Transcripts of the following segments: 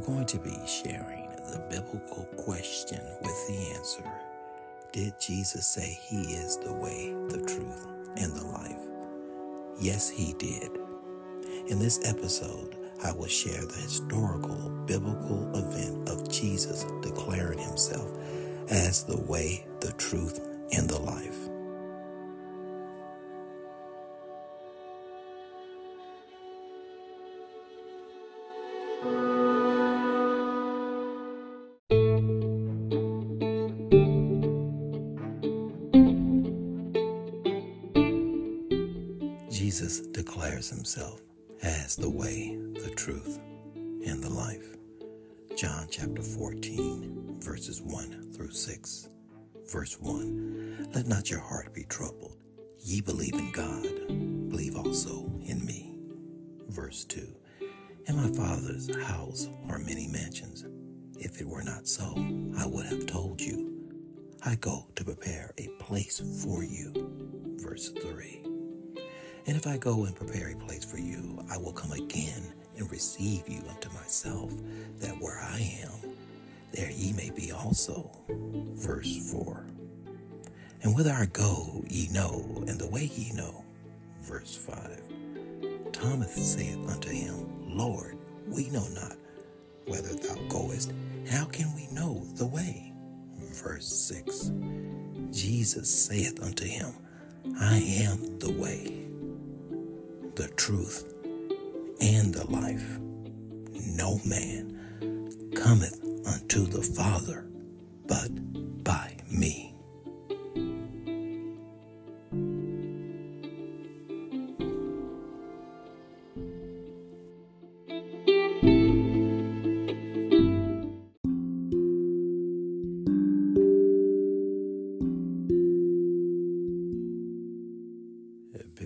be sharing the biblical question with the answer Did Jesus say he is the way, the truth, and the life? Yes, he did. In this episode, I will share the historical biblical event of Jesus declaring himself as the way, the truth, and the life. Jesus declares himself as the way, the truth, and the life. John chapter 14, verses 1 through 6. Verse 1 Let not your heart be troubled. Ye believe in God, believe also in me. Verse 2 In my Father's house are many mansions. If it were not so, I would have told you. I go to prepare a place for you. Verse 3 and if I go and prepare a place for you, I will come again and receive you unto myself, that where I am, there ye may be also. Verse 4. And whither I go, ye know, and the way ye know. Verse 5. Thomas saith unto him, Lord, we know not whither thou goest. How can we know the way? Verse 6. Jesus saith unto him, I am the way the truth, and the life. No man cometh unto the Father but by me.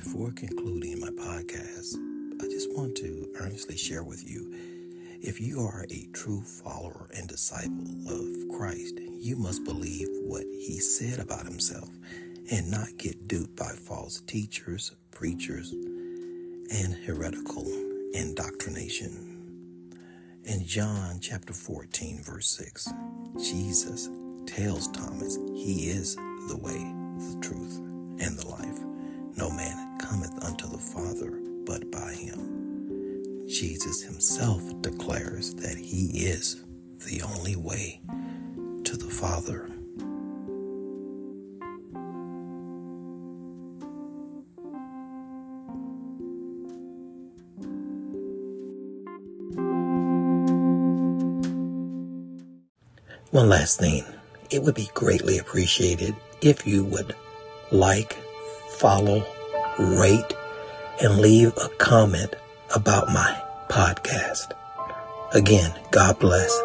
Before concluding my podcast, I just want to earnestly share with you if you are a true follower and disciple of Christ, you must believe what he said about himself and not get duped by false teachers, preachers, and heretical indoctrination. In John chapter 14, verse 6, Jesus tells Thomas he is the way, the truth, and the life. No man cometh unto the Father but by him. Jesus himself declares that he is the only way to the Father. One last thing. It would be greatly appreciated if you would like, follow, rate, and leave a comment about my podcast. Again, God bless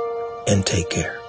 and take care.